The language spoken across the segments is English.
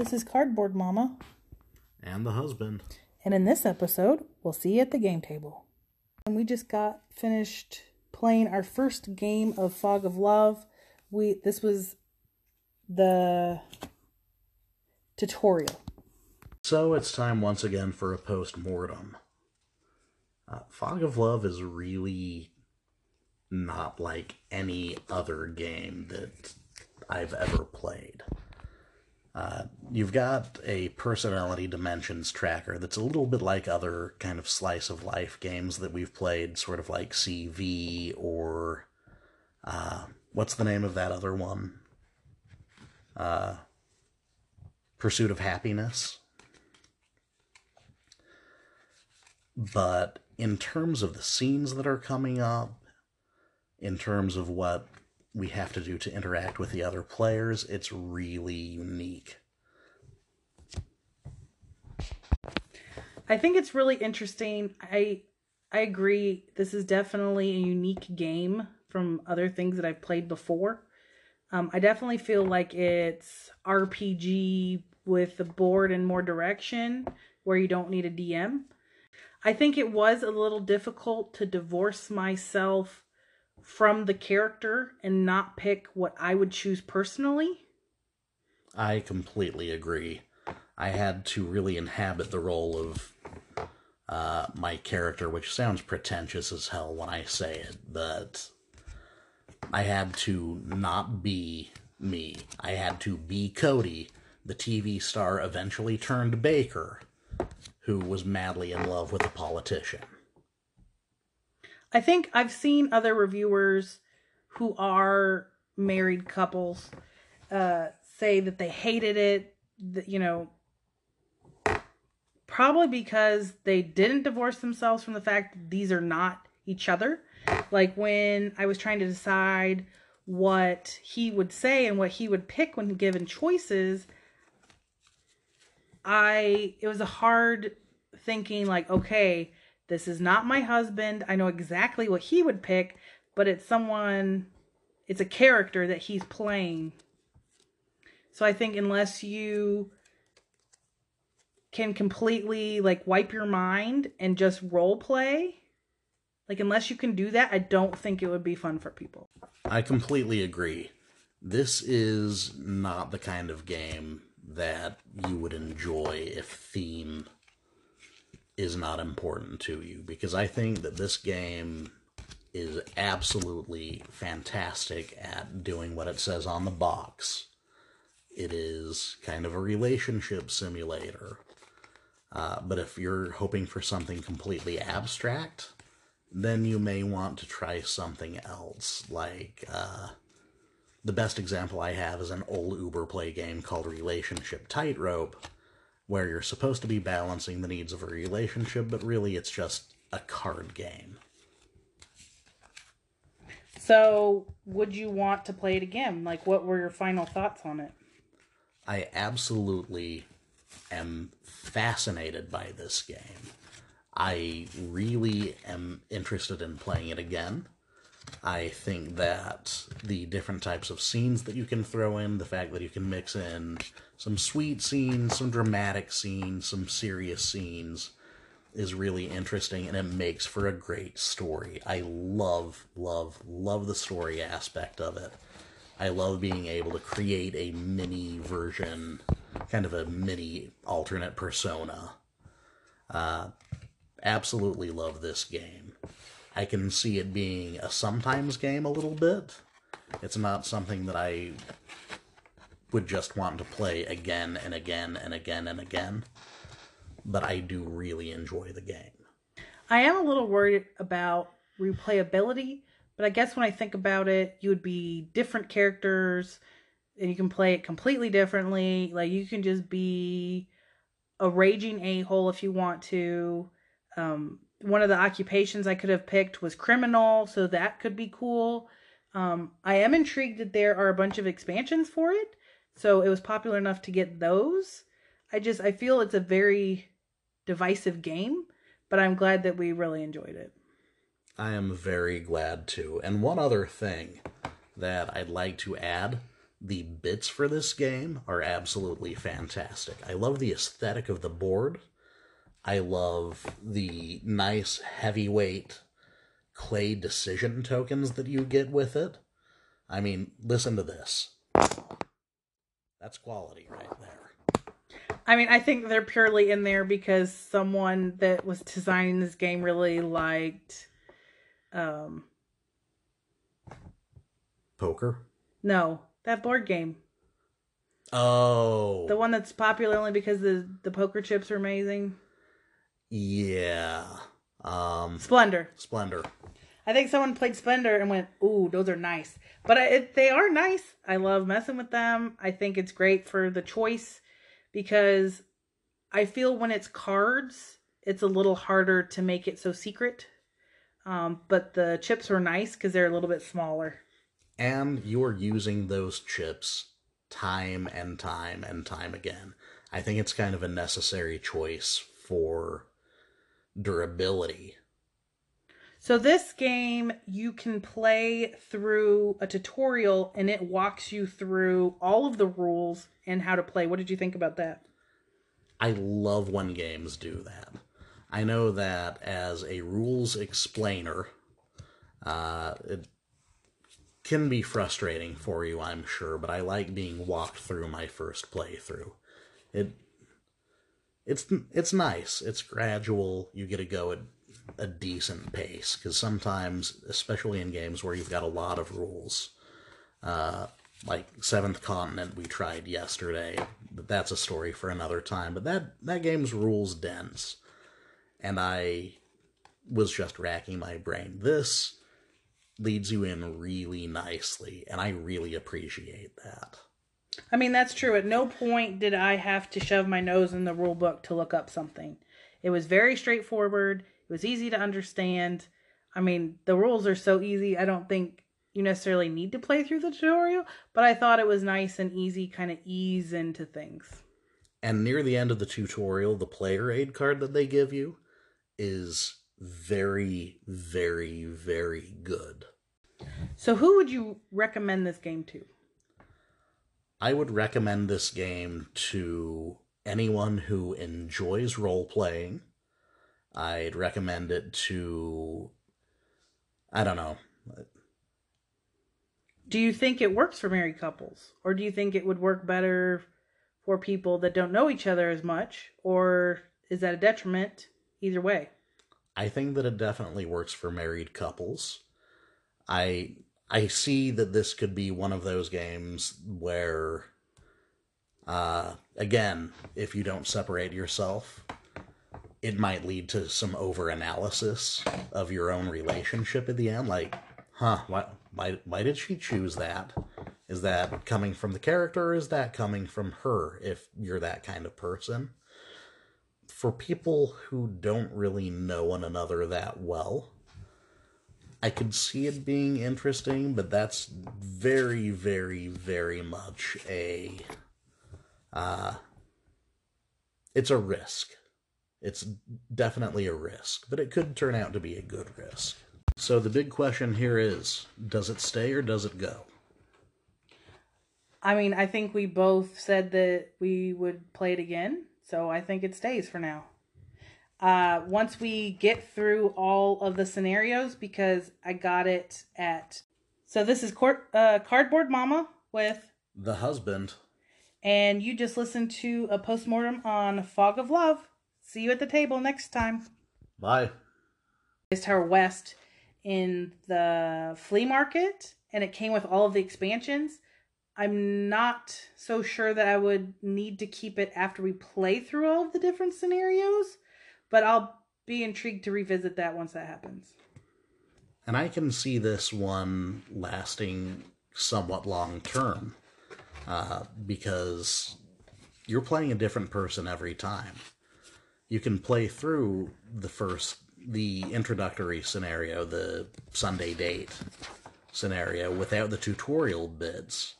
This is Cardboard Mama, And the husband. and in this episode, we'll see you at the game table. And we just got finished playing our first game of Fog of Love. We this was the tutorial. So it's time once again for a post mortem. Uh, Fog of Love is really not like any other game that I've ever played. Uh, you've got a personality dimensions tracker that's a little bit like other kind of slice of life games that we've played, sort of like CV or uh, what's the name of that other one? Uh, Pursuit of Happiness. But in terms of the scenes that are coming up, in terms of what we have to do to interact with the other players, it's really unique. I think it's really interesting. I I agree. This is definitely a unique game from other things that I've played before. Um, I definitely feel like it's RPG with the board and more direction, where you don't need a DM. I think it was a little difficult to divorce myself from the character and not pick what I would choose personally. I completely agree. I had to really inhabit the role of uh, my character, which sounds pretentious as hell when I say it, but I had to not be me. I had to be Cody, the TV star eventually turned baker, who was madly in love with a politician. I think I've seen other reviewers who are married couples uh, say that they hated it, that, you know, probably because they didn't divorce themselves from the fact that these are not each other. Like when I was trying to decide what he would say and what he would pick when given choices, I it was a hard thinking like, okay, this is not my husband. I know exactly what he would pick, but it's someone it's a character that he's playing. So I think unless you can completely like wipe your mind and just role play, like unless you can do that, I don't think it would be fun for people. I completely agree. This is not the kind of game that you would enjoy if theme is not important to you because I think that this game is absolutely fantastic at doing what it says on the box. It is kind of a relationship simulator. Uh, but if you're hoping for something completely abstract, then you may want to try something else. Like, uh, the best example I have is an old Uber play game called Relationship Tightrope, where you're supposed to be balancing the needs of a relationship, but really it's just a card game. So, would you want to play it again? Like what were your final thoughts on it? I absolutely am fascinated by this game. I really am interested in playing it again. I think that the different types of scenes that you can throw in, the fact that you can mix in some sweet scenes, some dramatic scenes, some serious scenes, is really interesting and it makes for a great story. I love, love, love the story aspect of it. I love being able to create a mini version, kind of a mini alternate persona. Uh, absolutely love this game. I can see it being a sometimes game a little bit. It's not something that I would just want to play again and again and again and again, but I do really enjoy the game. I am a little worried about replayability, but I guess when I think about it, you would be different characters and you can play it completely differently. Like you can just be a raging a hole if you want to. Um, one of the occupations I could have picked was criminal, so that could be cool. Um, I am intrigued that there are a bunch of expansions for it, so it was popular enough to get those. I just I feel it's a very divisive game, but I'm glad that we really enjoyed it. I am very glad too. And one other thing that I'd like to add The bits for this game are absolutely fantastic. I love the aesthetic of the board. I love the nice heavyweight clay decision tokens that you get with it. I mean, listen to this. That's quality right there. I mean, I think they're purely in there because someone that was designing this game really liked um Poker? no, that board game. Oh. The one that's popular only because the the poker chips are amazing. Yeah. Um Splendor. Splendor. I think someone played Splendor and went, "Ooh, those are nice." But I, it, they are nice. I love messing with them. I think it's great for the choice because I feel when it's cards, it's a little harder to make it so secret. Um, but the chips are nice because they're a little bit smaller. And you're using those chips time and time and time again. I think it's kind of a necessary choice for durability. So this game you can play through a tutorial and it walks you through all of the rules and how to play. What did you think about that? I love when games do that. I know that as a rules explainer, uh, it can be frustrating for you, I'm sure, but I like being walked through my first playthrough. It it's it's nice. It's gradual. You get to go at a decent pace because sometimes, especially in games where you've got a lot of rules, uh, like Seventh Continent we tried yesterday, but that's a story for another time. But that that game's rules dense, and I was just racking my brain. This leads you in really nicely, and I really appreciate that. I mean, that's true. At no point did I have to shove my nose in the rule book to look up something. It was very straightforward. It was easy to understand. I mean, the rules are so easy. I don't think you necessarily need to play through the tutorial, but I thought it was nice and easy, kind of ease into things. And near the end of the tutorial, the player aid card that they give you is very, very, very good. So, who would you recommend this game to? I would recommend this game to anyone who enjoys role playing. I'd recommend it to, I don't know. Do you think it works for married couples? Or do you think it would work better for people that don't know each other as much? Or is that a detriment? Either way. I think that it definitely works for married couples. I I see that this could be one of those games where uh again, if you don't separate yourself, it might lead to some over analysis of your own relationship at the end like, huh, why why why did she choose that? Is that coming from the character is that coming from her if you're that kind of person? For people who don't really know one another that well, I could see it being interesting, but that's very, very, very much a. Uh, it's a risk. It's definitely a risk, but it could turn out to be a good risk. So the big question here is does it stay or does it go? I mean, I think we both said that we would play it again, so I think it stays for now. Uh, once we get through all of the scenarios, because I got it at. So this is court, uh, Cardboard Mama with, The husband. and you just listened to a postmortem on Fog of Love. See you at the table next time. Bye. Tower West in the flea market, and it came with all of the expansions. I'm not so sure that I would need to keep it after we play through all of the different scenarios, but I'll be intrigued to revisit that once that happens. And I can see this one lasting somewhat long term uh, because you're playing a different person every time. You can play through the first, the introductory scenario, the Sunday date scenario, without the tutorial bits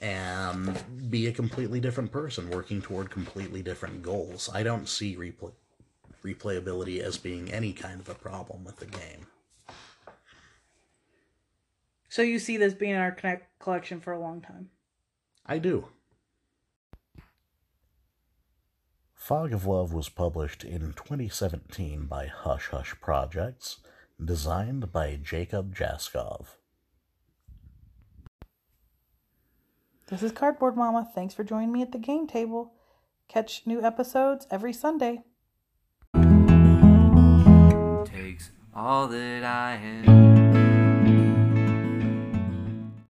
and be a completely different person working toward completely different goals. I don't see replay replayability as being any kind of a problem with the game. So you see this being in our connect collection for a long time. I do. Fog of Love was published in 2017 by Hush Hush Projects, designed by Jacob Jaskov. This is Cardboard Mama. Thanks for joining me at the game table. Catch new episodes every Sunday. Takes all that I am